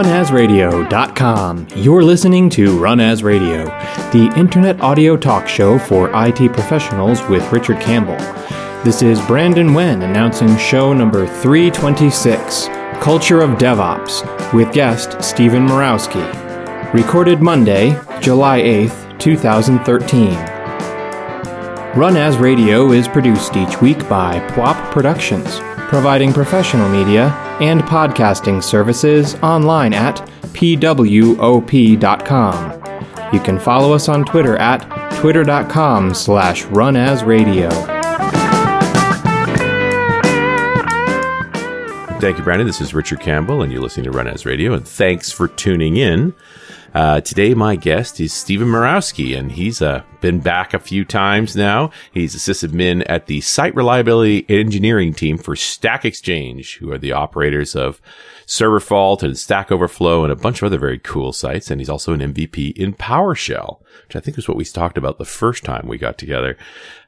Runasradio.com, you're listening to Run As Radio, the internet audio talk show for IT professionals with Richard Campbell. This is Brandon Wen announcing show number 326, Culture of DevOps, with guest Steven Murawski. Recorded Monday, July 8th, 2013. Run As Radio is produced each week by PWOP Productions providing professional media and podcasting services online at pwop.com. You can follow us on Twitter at twitter.com slash runasradio. Thank you, Brandon. This is Richard Campbell, and you're listening to Run As Radio, and thanks for tuning in. Uh, today, my guest is Steven Murawski, and he's uh, been back a few times now. He's a sysadmin at the Site Reliability Engineering team for Stack Exchange, who are the operators of Server Fault and Stack Overflow and a bunch of other very cool sites. And he's also an MVP in PowerShell, which I think is what we talked about the first time we got together.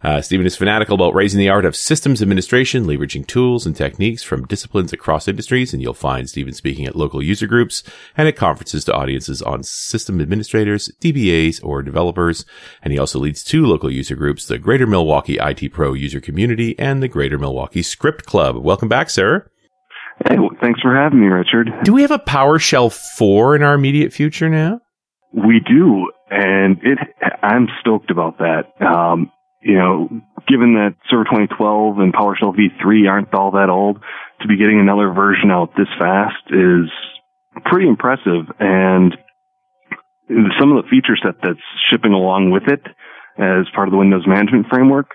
Uh, Steven is fanatical about raising the art of systems administration, leveraging tools and techniques from disciplines across industries. And you'll find Steven speaking at local user groups and at conferences to audiences on system administrators, DBAs, or developers. And he also leads two local user groups, the Greater Milwaukee IT Pro User Community and the Greater Milwaukee Script Club. Welcome back, sir. Hey, well, thanks for having me, Richard. Do we have a PowerShell 4 in our immediate future now? We do, and it. I'm stoked about that. Um, you know, given that Server 2012 and PowerShell v3 aren't all that old, to be getting another version out this fast is pretty impressive. And some of the feature set that's shipping along with it as part of the Windows management framework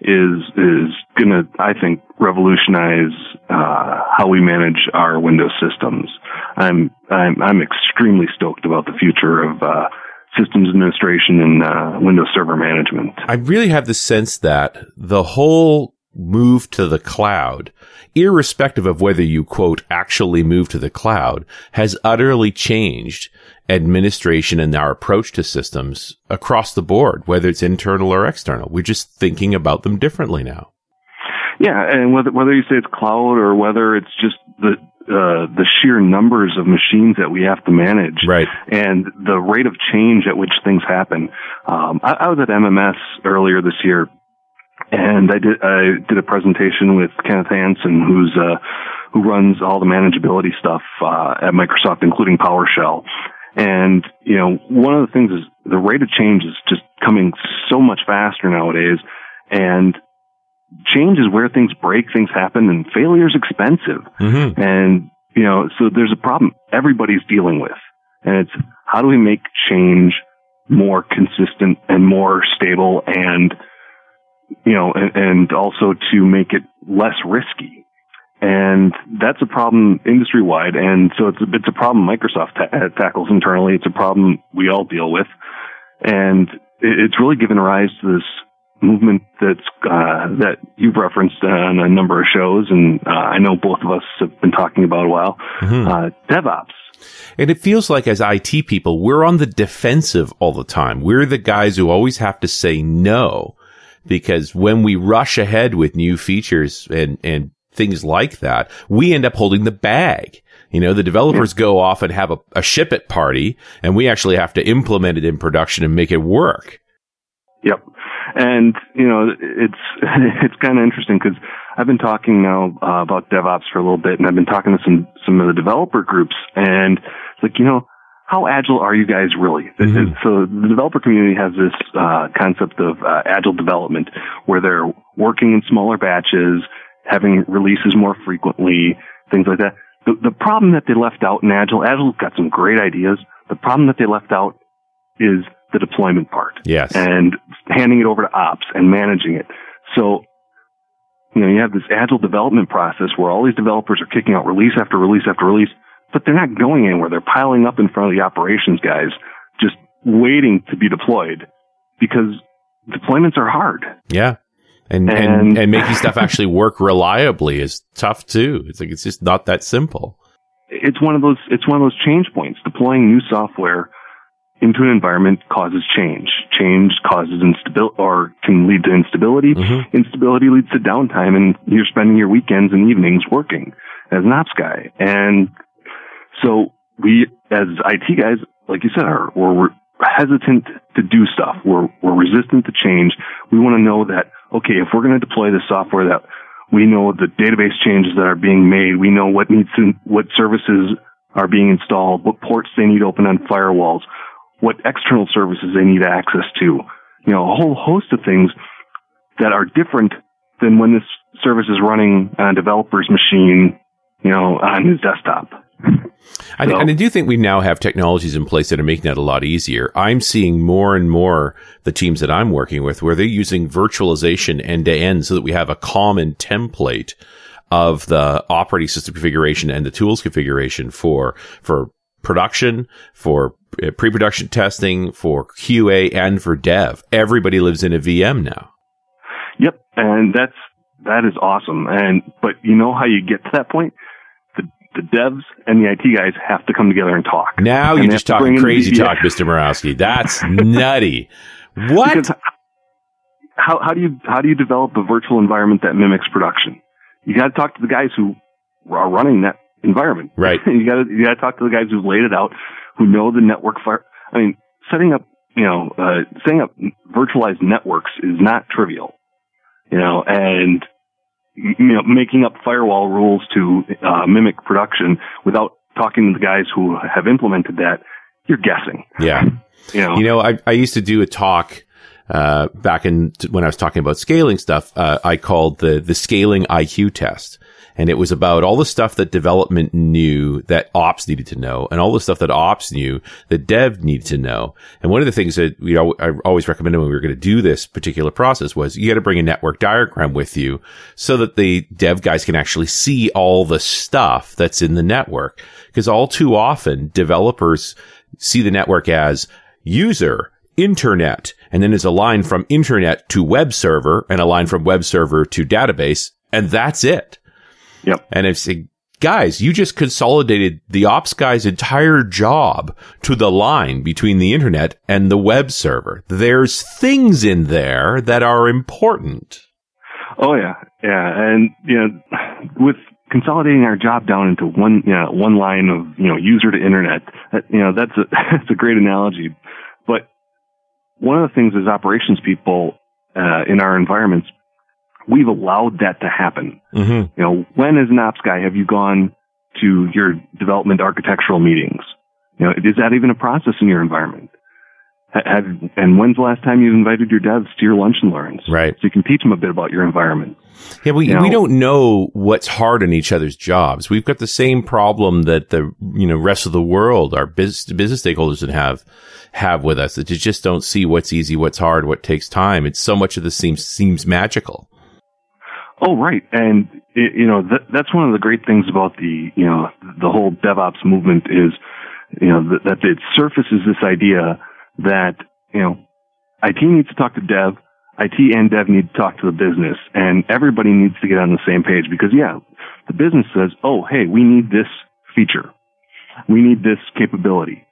is is going to, I think, revolutionize uh, how we manage our Windows systems. I'm I'm I'm extremely stoked about the future of uh, systems administration and uh, Windows Server management. I really have the sense that the whole move to the cloud, irrespective of whether you quote actually move to the cloud, has utterly changed administration and our approach to systems across the board, whether it's internal or external. We're just thinking about them differently now. Yeah, and whether whether you say it's cloud or whether it's just the uh, the sheer numbers of machines that we have to manage, right, and the rate of change at which things happen. Um, I, I was at MMS earlier this year, and I did I did a presentation with Kenneth Hansen, who's uh, who runs all the manageability stuff uh, at Microsoft, including PowerShell. And, you know, one of the things is the rate of change is just coming so much faster nowadays. And change is where things break, things happen, and failure is expensive. Mm-hmm. And, you know, so there's a problem everybody's dealing with. And it's how do we make change more consistent and more stable and, you know, and, and also to make it less risky. And that's a problem industry wide. And so it's a, it's a problem Microsoft ta- tackles internally. It's a problem we all deal with. And it's really given rise to this movement that's, uh, that you've referenced on a number of shows. And, uh, I know both of us have been talking about a while, mm-hmm. uh, DevOps. And it feels like as IT people, we're on the defensive all the time. We're the guys who always have to say no because when we rush ahead with new features and, and things like that, we end up holding the bag. You know, the developers go off and have a, a ship it party and we actually have to implement it in production and make it work. Yep. And, you know, it's, it's kind of interesting because I've been talking now uh, about DevOps for a little bit and I've been talking to some, some of the developer groups and it's like, you know, how agile are you guys really? Mm-hmm. So the developer community has this uh, concept of uh, agile development where they're working in smaller batches having releases more frequently, things like that. The, the problem that they left out in Agile, Agile's got some great ideas. The problem that they left out is the deployment part. Yes. And handing it over to ops and managing it. So, you know, you have this agile development process where all these developers are kicking out release after release after release, but they're not going anywhere. They're piling up in front of the operations guys, just waiting to be deployed because deployments are hard. Yeah. And, and, and, and making stuff actually work reliably is tough too. It's like, it's just not that simple. It's one of those, it's one of those change points. Deploying new software into an environment causes change. Change causes instability or can lead to instability. Mm-hmm. Instability leads to downtime and you're spending your weekends and evenings working as an ops guy. And So we, as IT guys, like you said, are we're, we're hesitant to do stuff. We're we're resistant to change. We want to know that okay, if we're going to deploy this software, that we know the database changes that are being made. We know what needs to, what services are being installed, what ports they need open on firewalls, what external services they need access to. You know, a whole host of things that are different than when this service is running on a developer's machine, you know, on his desktop. I, and I do think we now have technologies in place that are making that a lot easier. I'm seeing more and more the teams that I'm working with where they're using virtualization end to end so that we have a common template of the operating system configuration and the tools configuration for, for production, for uh, pre-production testing, for QA and for dev. Everybody lives in a VM now. Yep. And that's, that is awesome. And, but you know how you get to that point? The devs and the IT guys have to come together and talk. Now you're just talking crazy talk, Mr. Murawski. That's nutty. What? Because how, how do you how do you develop a virtual environment that mimics production? You got to talk to the guys who are running that environment. Right. you got to you got to talk to the guys who've laid it out, who know the network. Fire. I mean, setting up you know uh, setting up virtualized networks is not trivial. You know, and you know, making up firewall rules to uh, mimic production without talking to the guys who have implemented that, you're guessing. Yeah. you know, you know, I, I used to do a talk uh, back in when I was talking about scaling stuff. Uh, I called the the scaling IQ test, and it was about all the stuff that development knew that ops needed to know and all the stuff that ops knew that dev needed to know. And one of the things that we I always recommended when we were going to do this particular process was you got to bring a network diagram with you so that the dev guys can actually see all the stuff that's in the network. Because all too often developers see the network as user, internet, and then there's a line from internet to web server and a line from web server to database. And that's it. Yep. And it's guys, you just consolidated the ops guy's entire job to the line between the internet and the web server. There's things in there that are important. Oh yeah, yeah, and you know, with consolidating our job down into one, you know, one line of you know user to internet, that, you know, that's a that's a great analogy. But one of the things as operations people uh, in our environments, we've allowed that to happen. Mm-hmm. You know, when as an ops guy have you gone to your development architectural meetings? You know, is that even a process in your environment? Have, and when's the last time you've invited your devs to your lunch and learns? Right. So you can teach them a bit about your environment. Yeah, we, you know, we don't know what's hard in each other's jobs. We've got the same problem that the, you know, rest of the world, our business, business stakeholders would have, have with us that you just don't see what's easy, what's hard, what takes time. It's so much of this seems, seems magical. Oh, right. And, it, you know, that, that's one of the great things about the, you know, the whole DevOps movement is, you know, that, that it surfaces this idea that, you know, IT needs to talk to dev, IT and dev need to talk to the business, and everybody needs to get on the same page because, yeah, the business says, oh, hey, we need this feature. We need this capability.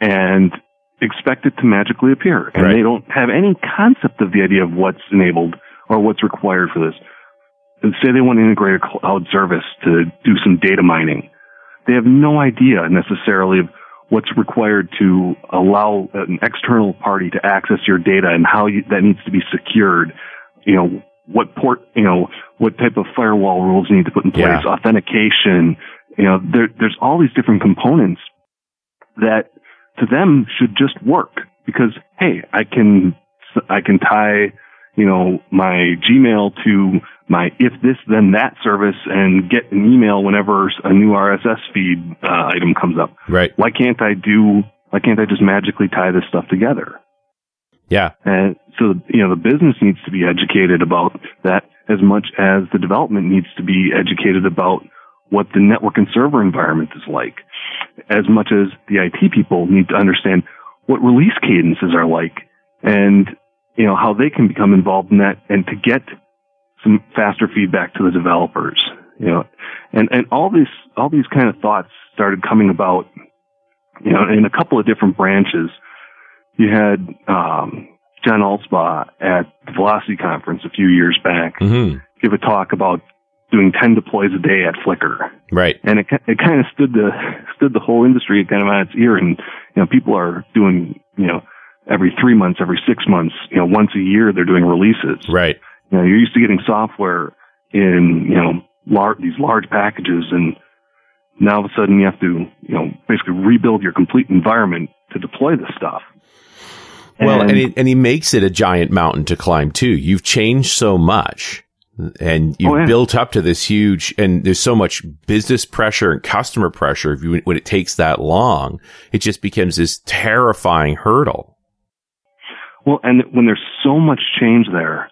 And expect it to magically appear. And right. they don't have any concept of the idea of what's enabled or what's required for this say they want to integrate a cloud service to do some data mining. They have no idea necessarily of what's required to allow an external party to access your data and how you, that needs to be secured. You know, what port, you know, what type of firewall rules you need to put in place, yeah. authentication. You know, there, there's all these different components that to them should just work because, hey, I can, I can tie, you know, my Gmail to my if this then that service and get an email whenever a new RSS feed uh, item comes up. Right. Why can't I do? Why can't I just magically tie this stuff together? Yeah. And so you know the business needs to be educated about that as much as the development needs to be educated about what the network and server environment is like. As much as the IT people need to understand what release cadences are like and you know how they can become involved in that and to get some faster feedback to the developers, you know, and, and all these, all these kind of thoughts started coming about, you know, in a couple of different branches. You had, um, John Allspaw at the Velocity Conference a few years back mm-hmm. give a talk about doing 10 deploys a day at Flickr. Right. And it, it kind of stood the, stood the whole industry kind of on its ear. And, you know, people are doing, you know, every three months, every six months, you know, once a year they're doing releases. Right. You know, you're used to getting software in, you know, lar- these large packages and now all of a sudden you have to, you know, basically rebuild your complete environment to deploy this stuff. Well, and, and, he, and he makes it a giant mountain to climb too. You've changed so much and oh, you've oh, yeah. built up to this huge, and there's so much business pressure and customer pressure. You, when it takes that long, it just becomes this terrifying hurdle. Well, and when there's so much change there,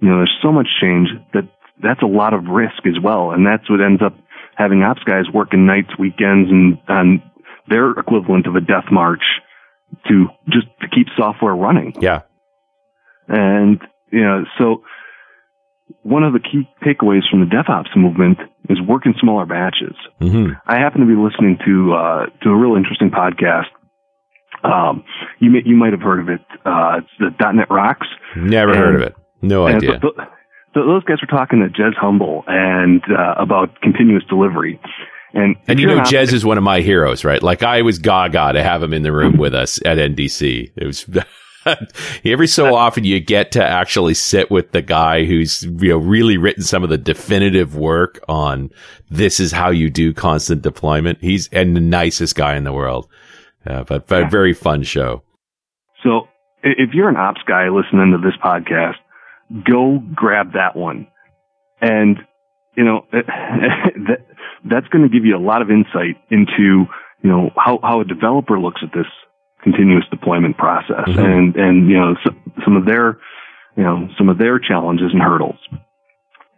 you know, there's so much change that that's a lot of risk as well. And that's what ends up having ops guys working nights, weekends, and on their equivalent of a death march to just to keep software running. Yeah. And, you know, so one of the key takeaways from the DevOps movement is work in smaller batches. Mm-hmm. I happen to be listening to, uh, to a real interesting podcast. Um, you may, you might have heard of it. Uh, it's the .NET Rocks. Never and, heard of it. No idea. Those guys were talking to Jez Humble and, uh, about continuous delivery. And, and you know, Jez is one of my heroes, right? Like I was gaga to have him in the room with us at NDC. It was every so often you get to actually sit with the guy who's, you know, really written some of the definitive work on this is how you do constant deployment. He's and the nicest guy in the world. Uh, but, but yeah. very fun show. So if you're an ops guy listening to this podcast, go grab that one. And, you know, that, that's going to give you a lot of insight into, you know, how, how a developer looks at this continuous deployment process mm-hmm. and, and, you know, so, some of their, you know, some of their challenges and hurdles.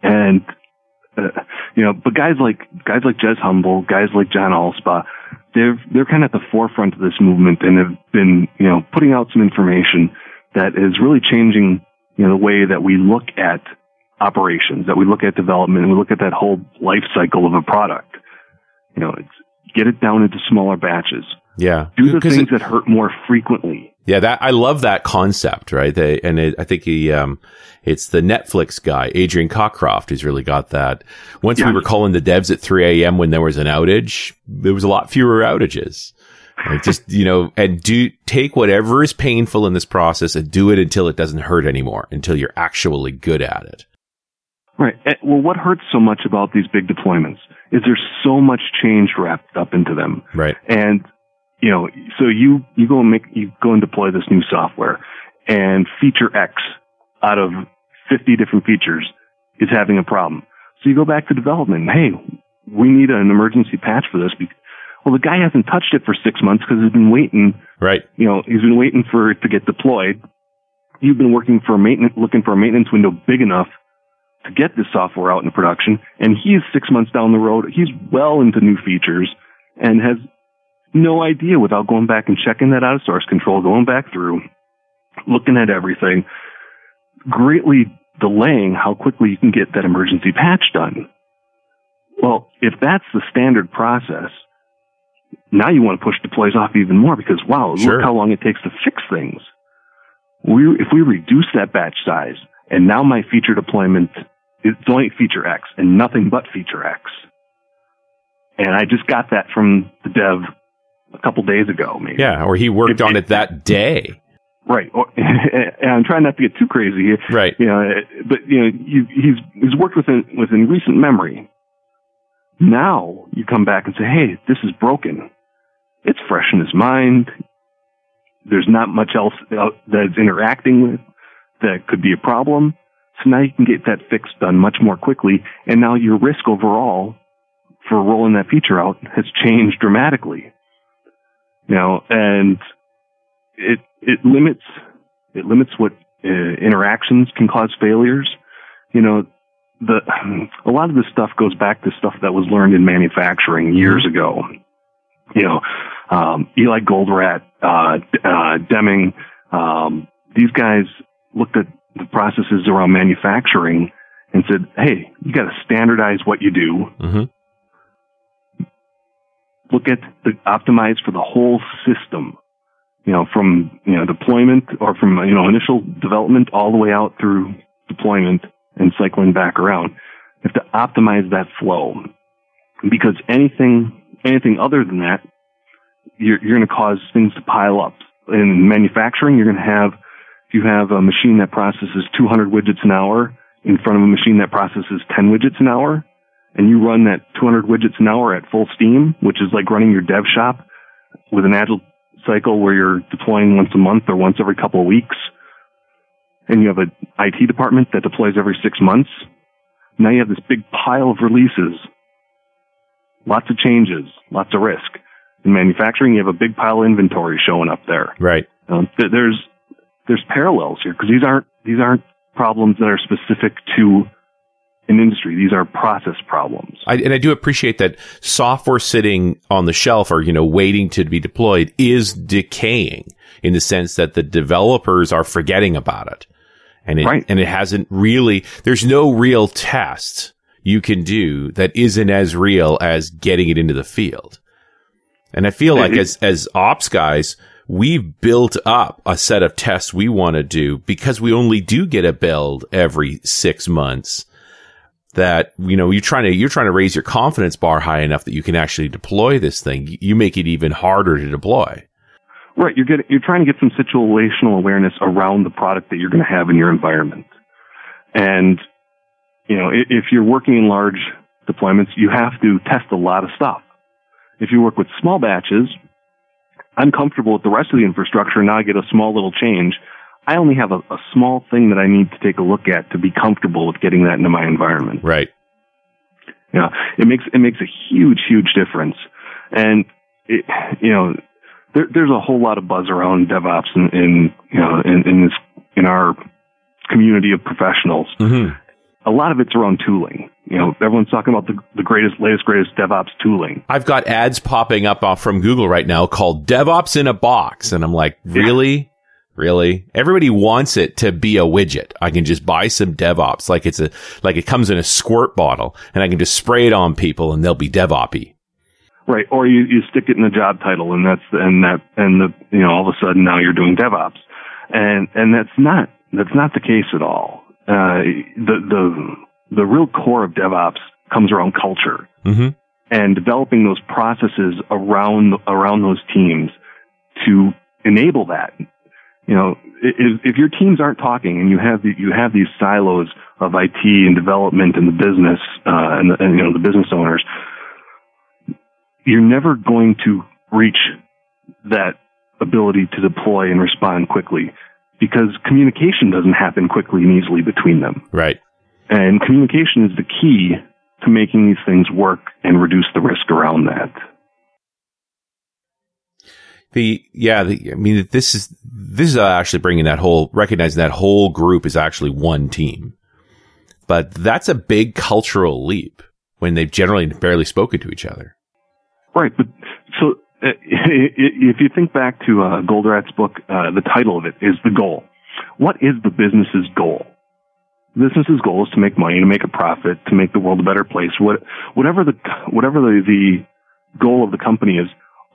And, uh, you know, but guys like, guys like Jez Humble, guys like John Allspaw, they're, they're kind of at the forefront of this movement and have been, you know, putting out some information that is really changing, you know, the way that we look at operations, that we look at development, and we look at that whole life cycle of a product. You know, it's get it down into smaller batches. Yeah. Do the things it, that hurt more frequently. Yeah, that I love that concept, right? They, and it, I think he, um, it's the Netflix guy, Adrian Cockcroft, who's really got that. Once yeah. we were calling the devs at 3 a.m. when there was an outage, there was a lot fewer outages. Like just, you know, and do take whatever is painful in this process and do it until it doesn't hurt anymore, until you're actually good at it. Right. Eh, well, what hurts so much about these big deployments is there's so much change wrapped up into them. Right. And, you know, so you, you go and make, you go and deploy this new software and feature X out of 50 different features is having a problem. So you go back to development. Hey, we need an emergency patch for this. Well, the guy hasn't touched it for six months because he's been waiting. Right. You know, he's been waiting for it to get deployed. You've been working for a maintenance, looking for a maintenance window big enough to get this software out into production. And he's six months down the road. He's well into new features and has no idea without going back and checking that out of source control, going back through, looking at everything, greatly delaying how quickly you can get that emergency patch done. Well, if that's the standard process, now you want to push deploys off even more because wow, sure. look how long it takes to fix things. We, if we reduce that batch size, and now my feature deployment is only feature X and nothing but feature X. And I just got that from the dev a couple days ago, maybe. Yeah, or he worked it, on it that day. Right. and I'm trying not to get too crazy here. Right. You know, but you know, he's he's worked within within recent memory. Now you come back and say, "Hey, this is broken." It's fresh in his mind. There's not much else uh, that's interacting with that could be a problem. So now you can get that fix done much more quickly. And now your risk overall for rolling that feature out has changed dramatically. You know, and it, it limits, it limits what uh, interactions can cause failures. You know, the, a lot of this stuff goes back to stuff that was learned in manufacturing years ago. You know, um, Eli Goldratt, uh, uh, Deming, um, these guys looked at the processes around manufacturing and said, "Hey, you got to standardize what you do. Mm-hmm. Look at the optimize for the whole system. You know, from you know deployment or from you know initial development all the way out through deployment and cycling back around. You have to optimize that flow because anything, anything other than that, you're, you're going to cause things to pile up. In manufacturing, you're going to have, if you have a machine that processes 200 widgets an hour in front of a machine that processes 10 widgets an hour, and you run that 200 widgets an hour at full steam, which is like running your dev shop with an agile cycle where you're deploying once a month or once every couple of weeks, and you have an IT department that deploys every six months, now you have this big pile of releases, lots of changes, lots of risk. In manufacturing, you have a big pile of inventory showing up there. Right. Um, th- there's there's parallels here because these aren't these aren't problems that are specific to an industry. These are process problems. I, and I do appreciate that software sitting on the shelf or, you know, waiting to be deployed is decaying in the sense that the developers are forgetting about it. And it, Right. and it hasn't really, there's no real test you can do that isn't as real as getting it into the field. And I feel like as, as ops guys, we've built up a set of tests we want to do because we only do get a build every six months that you know you're trying to you're trying to raise your confidence bar high enough that you can actually deploy this thing you make it even harder to deploy Right. You're getting, you're trying to get some situational awareness around the product that you're going to have in your environment. And, you know, if you're working in large deployments, you have to test a lot of stuff. If you work with small batches, I'm comfortable with the rest of the infrastructure. Now I get a small little change. I only have a, a small thing that I need to take a look at to be comfortable with getting that into my environment. right know, it makes it makes a huge, huge difference. And it, you know, there, there's a whole lot of buzz around DevOps in, in you know in, in this in our community of professionals. mm-hmm. A lot of it's around tooling. You know, everyone's talking about the, the greatest, latest, greatest DevOps tooling. i've got ads popping up off from google right now called devops in a box and i'm like really really everybody wants it to be a widget i can just buy some devops like it's a like it comes in a squirt bottle and i can just spray it on people and they'll be devoppy Right. Or you, you stick it in the job title and that's, and that, and the, you know, all of a sudden now you're doing DevOps. And, and that's not, that's not the case at all. Uh, the, the, the real core of DevOps comes around culture mm-hmm. and developing those processes around, around those teams to enable that. You know, if, if your teams aren't talking and you have the, you have these silos of IT and development and the business, uh, and, the, and you know, the business owners, you're never going to reach that ability to deploy and respond quickly because communication doesn't happen quickly and easily between them. right And communication is the key to making these things work and reduce the risk around that. The yeah, the, I mean, this is this is actually bringing that whole recognizing that whole group is actually one team, but that's a big cultural leap when they've generally barely spoken to each other. Right, but so uh, if you think back to uh, Goldratt's book, uh, the title of it is the goal. What is the business's goal? The business's goal is to make money, to make a profit, to make the world a better place. What, whatever the whatever the, the goal of the company is,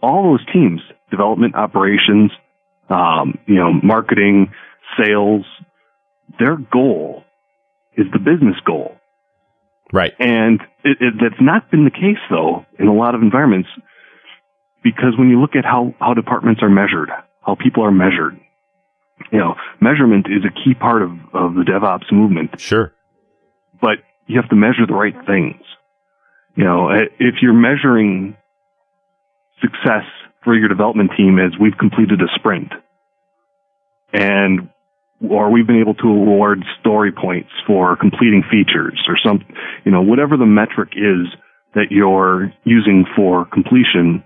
all those teams, development, operations, um, you know, marketing, sales, their goal is the business goal. Right. And it, it, that's not been the case though in a lot of environments because when you look at how, how departments are measured, how people are measured, you know, measurement is a key part of, of the DevOps movement, Sure. but you have to measure the right things. You know, if you're measuring success for your development team is we've completed a sprint and or we've been able to award story points for completing features or some, you know, whatever the metric is that you're using for completion,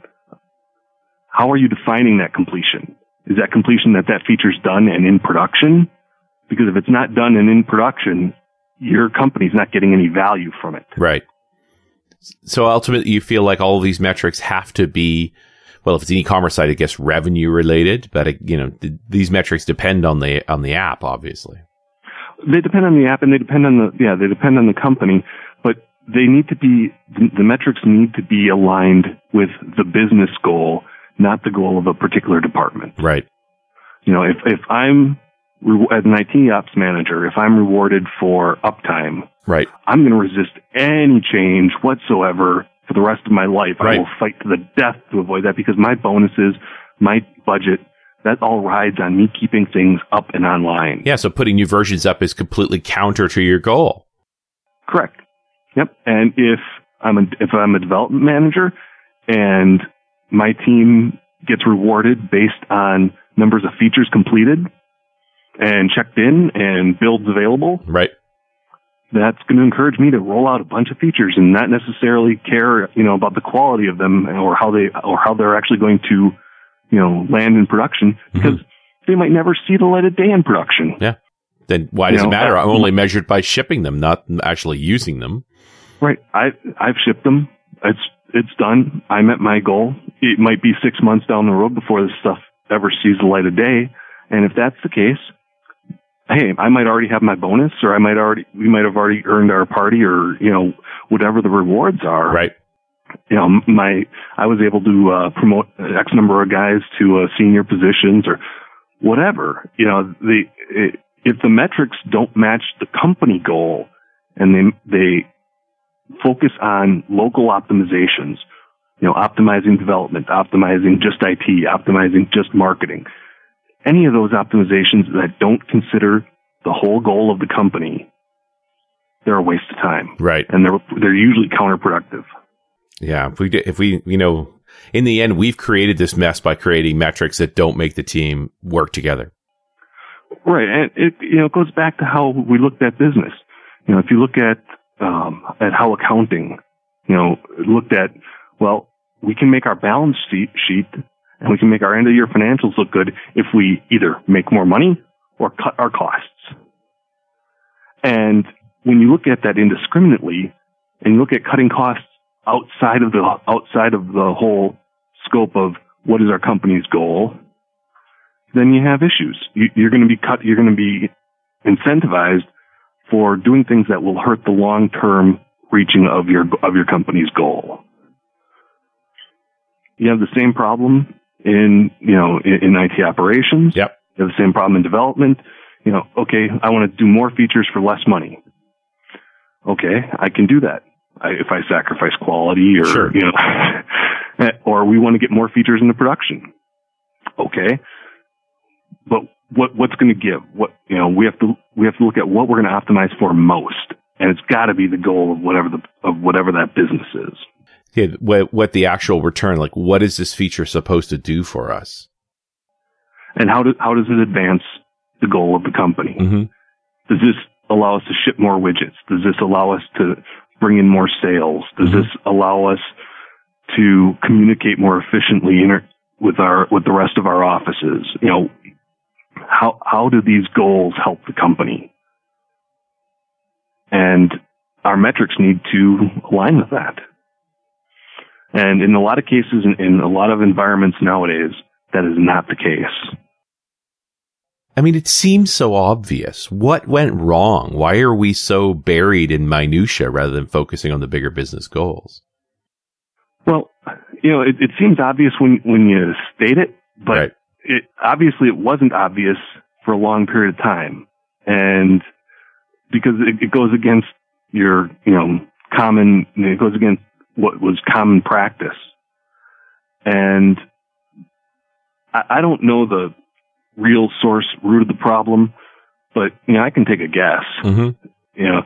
how are you defining that completion? Is that completion that that feature's done and in production? Because if it's not done and in production, your company's not getting any value from it. Right. So ultimately, you feel like all of these metrics have to be, well, if it's an e-commerce site, I guess revenue related, but uh, you know, th- these metrics depend on the on the app, obviously. They depend on the app and they depend on the, yeah, they depend on the company, but they need to be, the, the metrics need to be aligned with the business goal, not the goal of a particular department. Right. You know, if, if I'm, as an IT ops manager, if I'm rewarded for uptime Right. I'm going to resist any change whatsoever for the rest of my life. Right. I will fight to the death to avoid that because my bonuses, my budget, that all rides on me keeping things up and online. Yeah. So putting new versions up is completely counter to your goal. Correct. Yep. And if I'm a, if I'm a development manager and my team gets rewarded based on numbers of features completed and checked in and builds available, Right. That's going to encourage me to roll out a bunch of features and not necessarily care, you know, about the quality of them or how they or how they're actually going to, you know, land in production mm-hmm. because they might never see the light of day in production. Yeah. Then why does You it matter? I'm only measured by shipping them, not actually using them. Right. I I've shipped them. It's it's done. I met my goal. It might be six months down the road before this stuff ever sees the light of day. And if that's the case, hey, I might already have my bonus, or I might already we might have already earned our party, or you know whatever the rewards are. Right. You know, my I was able to uh, promote X number of guys to uh, senior positions or whatever. You know, the it, if the metrics don't match the company goal, and they they focus on local optimizations, you know, optimizing development, optimizing just IT, optimizing just marketing. Any of those optimizations that don't consider the whole goal of the company, they're a waste of time. Right. And they're, they're usually counterproductive. Yeah. If we, if we, you know, in the end, we've created this mess by creating metrics that don't make the team work together. Right. And it, you know, it goes back to how we looked at business. You know, if you look at, um, at how accounting, you know, looked at, well, we can make our balance sheet, sheet and we can make our end of year financials look good if we either make more money or cut our costs. And when you look at that indiscriminately and you look at cutting costs outside of the, outside of the whole scope of what is our company's goal, then you have issues. You, you're going to be cut. You're going to be incentivized for doing things that will hurt the long-term reaching of your of your company's goal. You have the same problem in you know in, in IT operations. Yep. You have the same problem in development. You know, okay, I want to do more features for less money. Okay, I can do that I, if I sacrifice quality or Sure. you know, or we want to get more features into production. Okay, but what what's going to give? What you know, we have to we have to look at what we're going to optimize for most, and it's got to be the goal of whatever the of whatever that business is. Yeah, what, what the actual return, like what is this feature supposed to do for us? And how do, how does it advance the goal of the company? Mm-hmm. Does this allow us to ship more widgets? Does this allow us to bring in more sales? Does Mhm. this allow us to communicate more efficiently inter- with our with the rest of our offices? You know, how how do these goals help the company? And our metrics need to align with that. And in a lot of cases, in, in a lot of environments nowadays, that is not the case. I mean, it seems so obvious. What went wrong? Why are we so buried in minutia rather than focusing on the bigger business goals? Well, you know, it, it seems obvious when when you state it, but Right. it obviously it wasn't obvious for a long period of time, and because it, it goes against your you know common it goes against what was common practice, and I, I don't know the real source root of the problem, but you know I can take a guess Mm-hmm. you know,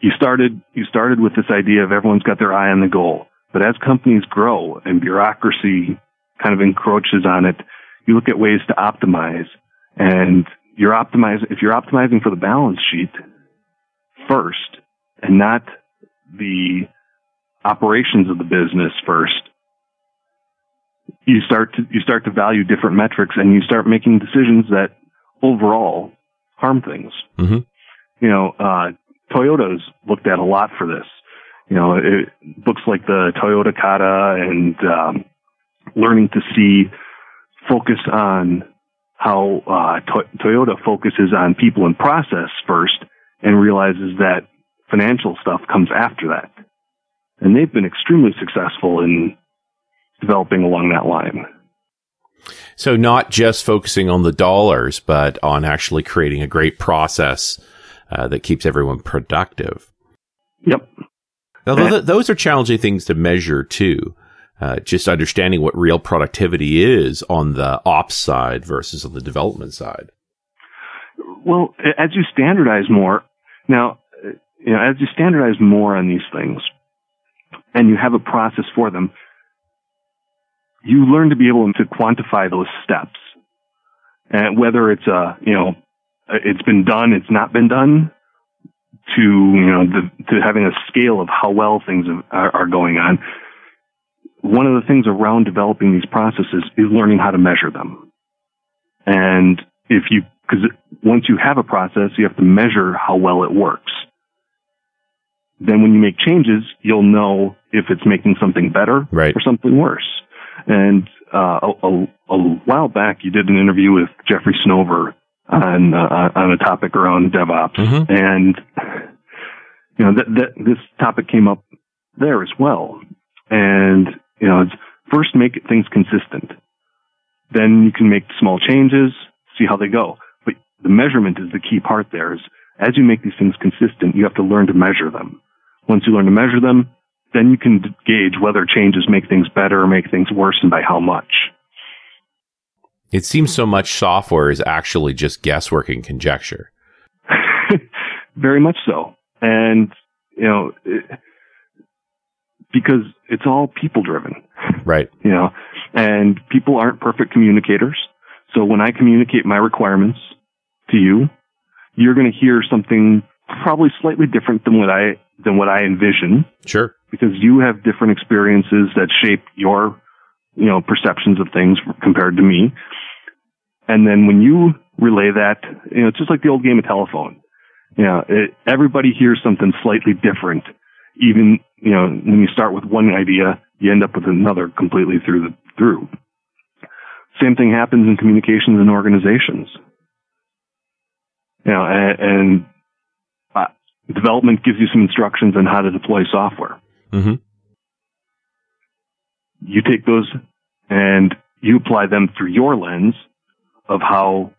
you started you started with this idea of everyone's got their eye on the goal. But as companies grow and bureaucracy kind of encroaches on it, you look at ways to optimize. And you're optimizing if you're optimizing for the balance sheet first and not the operations of the business first, you start to you start to value different metrics and you start making decisions that overall harm things Mm-hmm. you know, uh, Toyota's looked at a lot for this. You know, it, books like the Toyota Kata and um, learning to see focus on how uh, to- Toyota focuses on people and process first and realizes that financial stuff comes after that. And they've been extremely successful in developing along that line. So not just focusing on the dollars, but on actually creating a great process uh, that keeps everyone productive. Yep. Although th- those are challenging things to measure too. Uh, just understanding what real productivity is on the ops side versus on the development side. Well, as you standardize more, now, you know, as you standardize more on these things, and you have a process for them, you learn to be able to quantify those steps. And whether it's a, you know, it's been done, it's not been done, to, you know, the, to having a scale of how well things are, are going on. One of the things around developing these processes is learning how to measure them. And if you, because once you have a process, you have to measure how well it works. Then when you make changes, you'll know if it's making something better right. or something worse. And uh, a, a, a, while back, you did an interview with Jeffrey Snover on uh, on a topic around DevOps, mm-hmm. and you know that, that this topic came up there as well. And you know, it's first make things consistent. Then you can make small changes, see how they go. But the measurement is the key part there. Is as you make these things consistent, you have to learn to measure them. Once you learn to measure them, then you can gauge whether changes make things better or make things worse and by how much. It seems so much software is actually just guesswork and conjecture. Very much so. And, you know, it, because it's all people driven. Right. You know, and people aren't perfect communicators. So when I communicate my requirements to you, you're going to hear something probably slightly different than what I than what I envision. Sure. Because you have different experiences that shape your, you know, perceptions of things compared to me. And then when you relay that, you know, it's just like the old game of telephone. You know, it, everybody hears something slightly different. Even, you know, when you start with one idea, you end up with another completely through the, through. Same thing happens in communications and organizations. You know, and, and development gives you some instructions on how to deploy software. Mm-hmm. You take those and you apply them through your lens of how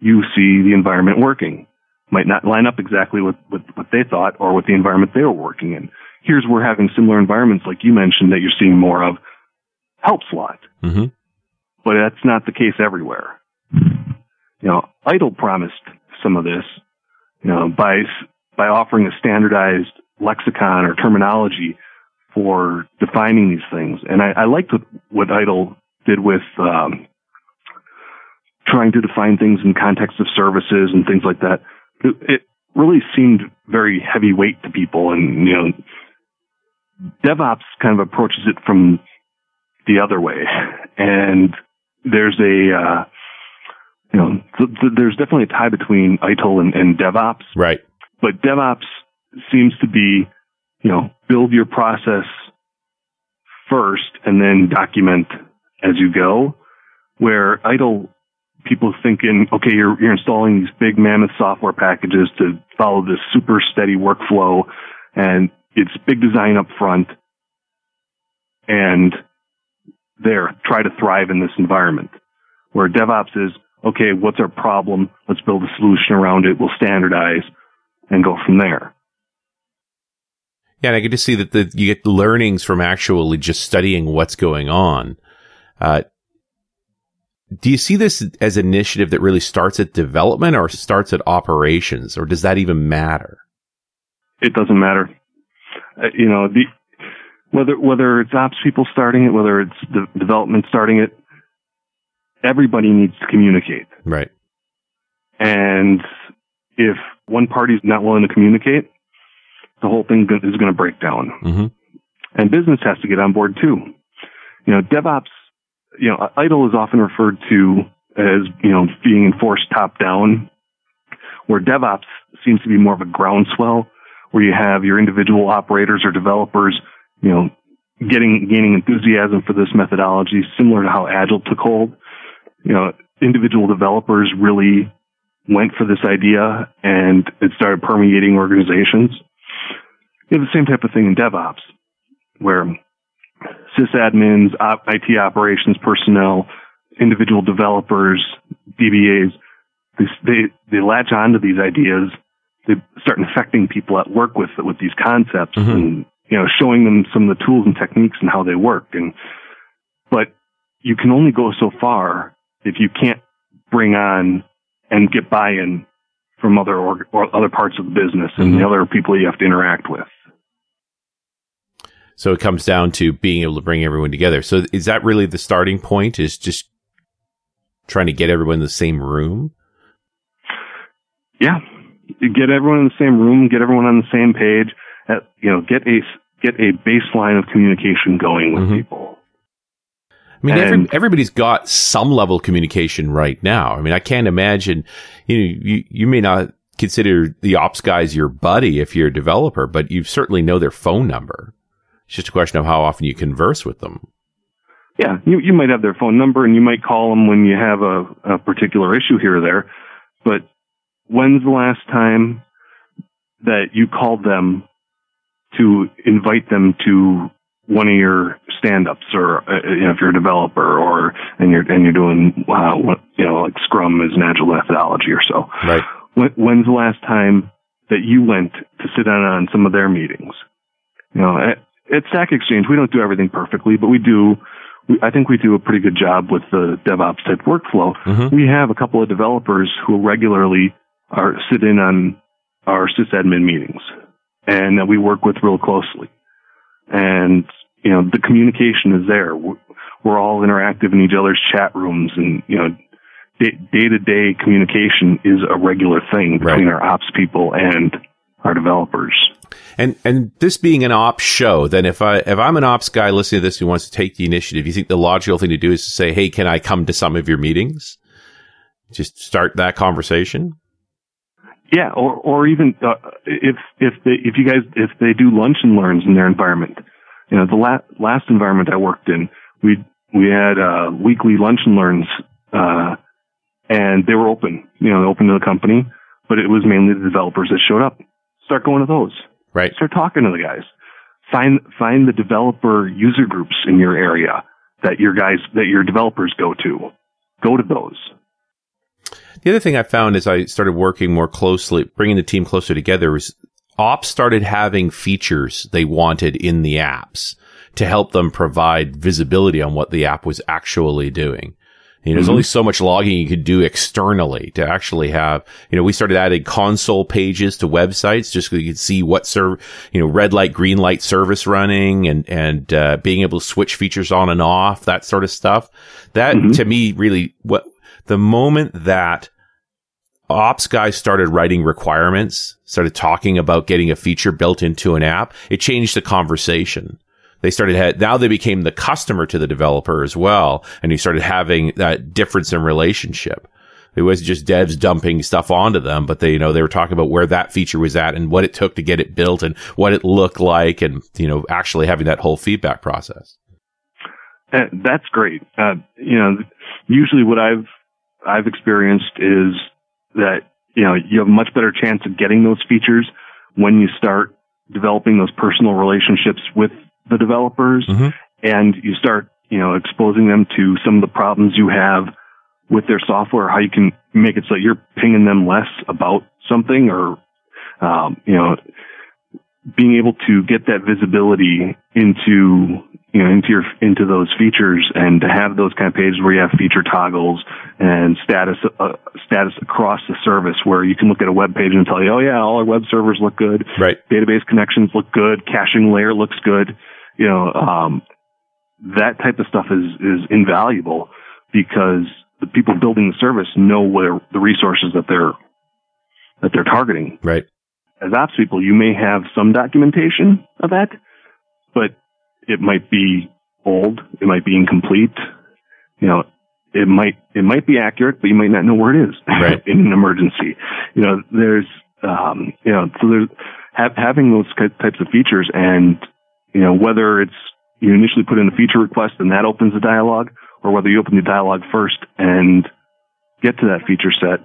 you see the environment working. Might not line up exactly with, with what they thought or with the environment they were working in. Here's where having similar environments, like you mentioned, that you're seeing more of, helps a lot. Mm-hmm. But that's not the case everywhere. You know, ITIL promised some of this, you know, by by offering a standardized lexicon or terminology for defining these things. And I, I liked what, ITIL did with um, trying to define things in context of services and things like that. It, it really seemed very heavyweight to people, and you know, DevOps kind of approaches it from the other way, and there's a uh, you know, th- th- there's definitely a tie between ITIL and, and DevOps, right? But DevOps seems to be, you know, build your process first and then document as you go. Where ITIL people thinking, okay, you're, you're installing these big mammoth software packages to follow this super steady workflow and it's big design up front and there, try to thrive in this environment. Where DevOps is, okay, what's our problem? Let's build a solution around it. We'll standardize and go from there. Yeah, and I get to see that the, you get the learnings from actually just studying what's going on. Uh, do you see this as an initiative that really starts at development or starts at operations, or does that even matter? It doesn't matter. Uh, you know, the, whether whether it's ops people starting it, whether it's the development starting it, everybody needs to communicate. Right. And if one party's not willing to communicate, the whole thing is going to break down. Mm-hmm. And business has to get on board too. You know, DevOps you know, ITIL is often referred to as, you know, being enforced top down, where DevOps seems to be more of a groundswell, where you have your individual operators or developers, you know, getting, gaining enthusiasm for this methodology, similar to how Agile took hold. You know, individual developers really went for this idea and it started permeating organizations. You have the same type of thing in DevOps, where sysadmins, op, IT operations personnel, individual developers, DBAs, they, they, they latch onto these ideas they start infecting people at work with with these concepts mm-hmm. and you know showing them some of the tools and techniques and how they work and but you can only go so far if you can't bring on and get buy-in from other or, or other parts of the business and mm-hmm. the other people you have to interact with. So it comes down to being able to bring everyone together. So is that really the starting point? Is just trying to get everyone in the same room? Yeah, get everyone in the same room, get everyone on the same page. At, you know, get a get a baseline of communication going with mm-hmm. people. I mean, every, everybody's got some level of communication right now. I mean, I can't imagine, you know, you, you may not consider the ops guys your buddy if you're a developer, but you certainly know their phone number. It's just a question of how often you converse with them. Yeah, you, you might have their phone number and you might call them when you have a, a particular issue here or there. But when's the last time that you called them to invite them to one of your stand-ups or uh, you know, if you're a developer or and you're and you're doing uh, what, you know like scrum is an agile methodology or so right when, when's the last time that you went to sit in on some of their meetings you know at, at stack exchange we don't do everything perfectly but we do we, I think we do a pretty good job with the DevOps type workflow. Mm-hmm. We have a couple of developers who regularly are sit in on our sysadmin meetings and that we work with real closely. And you know, the communication is there. We're all interactive in each other's chat rooms and, you know, day to day communication is a regular thing between right. our ops people and our developers. And and this being an ops show, then if I if I'm an ops guy listening to this who wants to take the initiative, you think the logical thing to do is to say, "Hey, can I come to some of your meetings?" Just start that conversation. Yeah, or or even uh, if if they if you guys if they do lunch and learns in their environment, you know, the la- last environment I worked in, we we had uh, weekly lunch and learns, uh, and they were open. You know, open to the company, but it was mainly the developers that showed up. Start going to those. Right. Start talking to the guys. Find find the developer user groups in your area that your guys that your developers go to. Go to those. The other thing I found as I started working more closely, bringing the team closer together, was ops started having features they wanted in the apps to help them provide visibility on what the app was actually doing. You know, there's mm-hmm. only so much logging you could do externally to actually have, you know, we started adding console pages to websites just so you could see what serve, you know, red light, green light service running and, and, uh, being able to switch features on and off, that sort of stuff. That mm-hmm. to me really, what the moment that ops guys started writing requirements, started talking about getting a feature built into an app, it changed the conversation. They started had, now they became the customer to the developer as well. And you started having that difference in relationship. It wasn't just devs dumping stuff onto them, but they, you know, they were talking about where that feature was at and what it took to get it built and what it looked like and, you know, actually having that whole feedback process. Uh, that's great. Uh, you know, usually what I've, I've experienced is that you know you have a much better chance of getting those features when you start developing those personal relationships with the developers mm-hmm. and you start you know exposing them to some of the problems you have with their software how you can make it so you're pinging them less about something or um, you know being able to get that visibility into you know into your into those features and to have those kind of pages where you have feature toggles and status uh, status across the service where you can look at a web page and tell you oh yeah all our web servers look good. Right. Database connections look good. Caching layer looks good. You know um, that type of stuff is is invaluable because the people building the service know where the resources that they're that they're targeting. Right. As ops people, you may have some documentation of that, but it might be old, it might be incomplete, you know, it might it might be accurate, but you might not know where it is right. in an emergency. You know, there's um, you know, so there's have, having those types of features, and you know whether it's you initially put in a feature request and that opens the dialog, or whether you open the dialog first and get to that feature set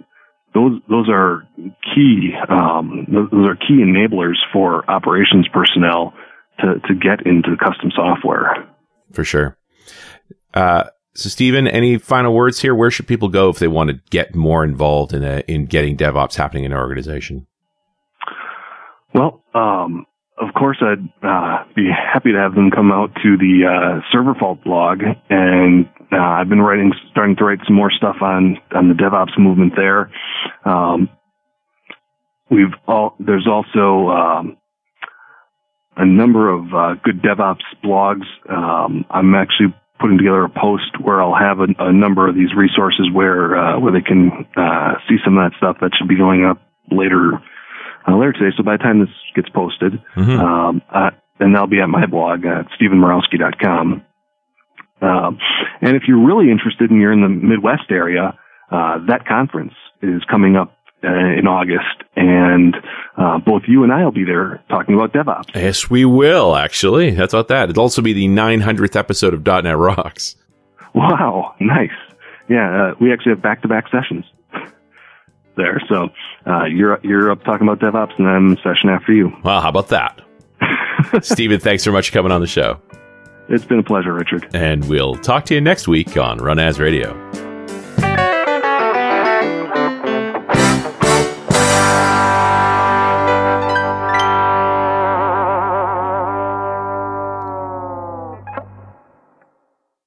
those those are key um, those are key enablers for operations personnel to to get into custom software. For sure. Uh, so, Steven, any final words here? Where should people go if they want to get more involved in a, in getting DevOps happening in an organization? Well, um, of course, I'd uh, be happy to have them come out to the uh, Server Fault blog, and uh, I've been writing, starting to write some more stuff on on the DevOps movement there. Um, we've all there's also um, a number of uh, good DevOps blogs. Um, I'm actually putting together a post where I'll have a, a number of these resources where uh, where they can uh, see some of that stuff that should be going up later uh, later today. So by the time this gets posted, mm-hmm. um, uh, and that'll be at my blog at stevenmurawski.com. Um, and if you're really interested and you're in the Midwest area, uh, that conference is coming up uh, in August, and uh, both you and I will be there talking about DevOps. Yes, we will. Actually, that's about that. It'll also be the 900th episode of .NET Rocks. Wow, nice. Yeah, uh, we actually have back-to-back sessions there. So uh, you're you're up talking about DevOps, and I'm session after you. Well, how about that, Steven? Thanks so much for coming on the show. It's been a pleasure, Richard. And we'll talk to you next week on Run As Radio.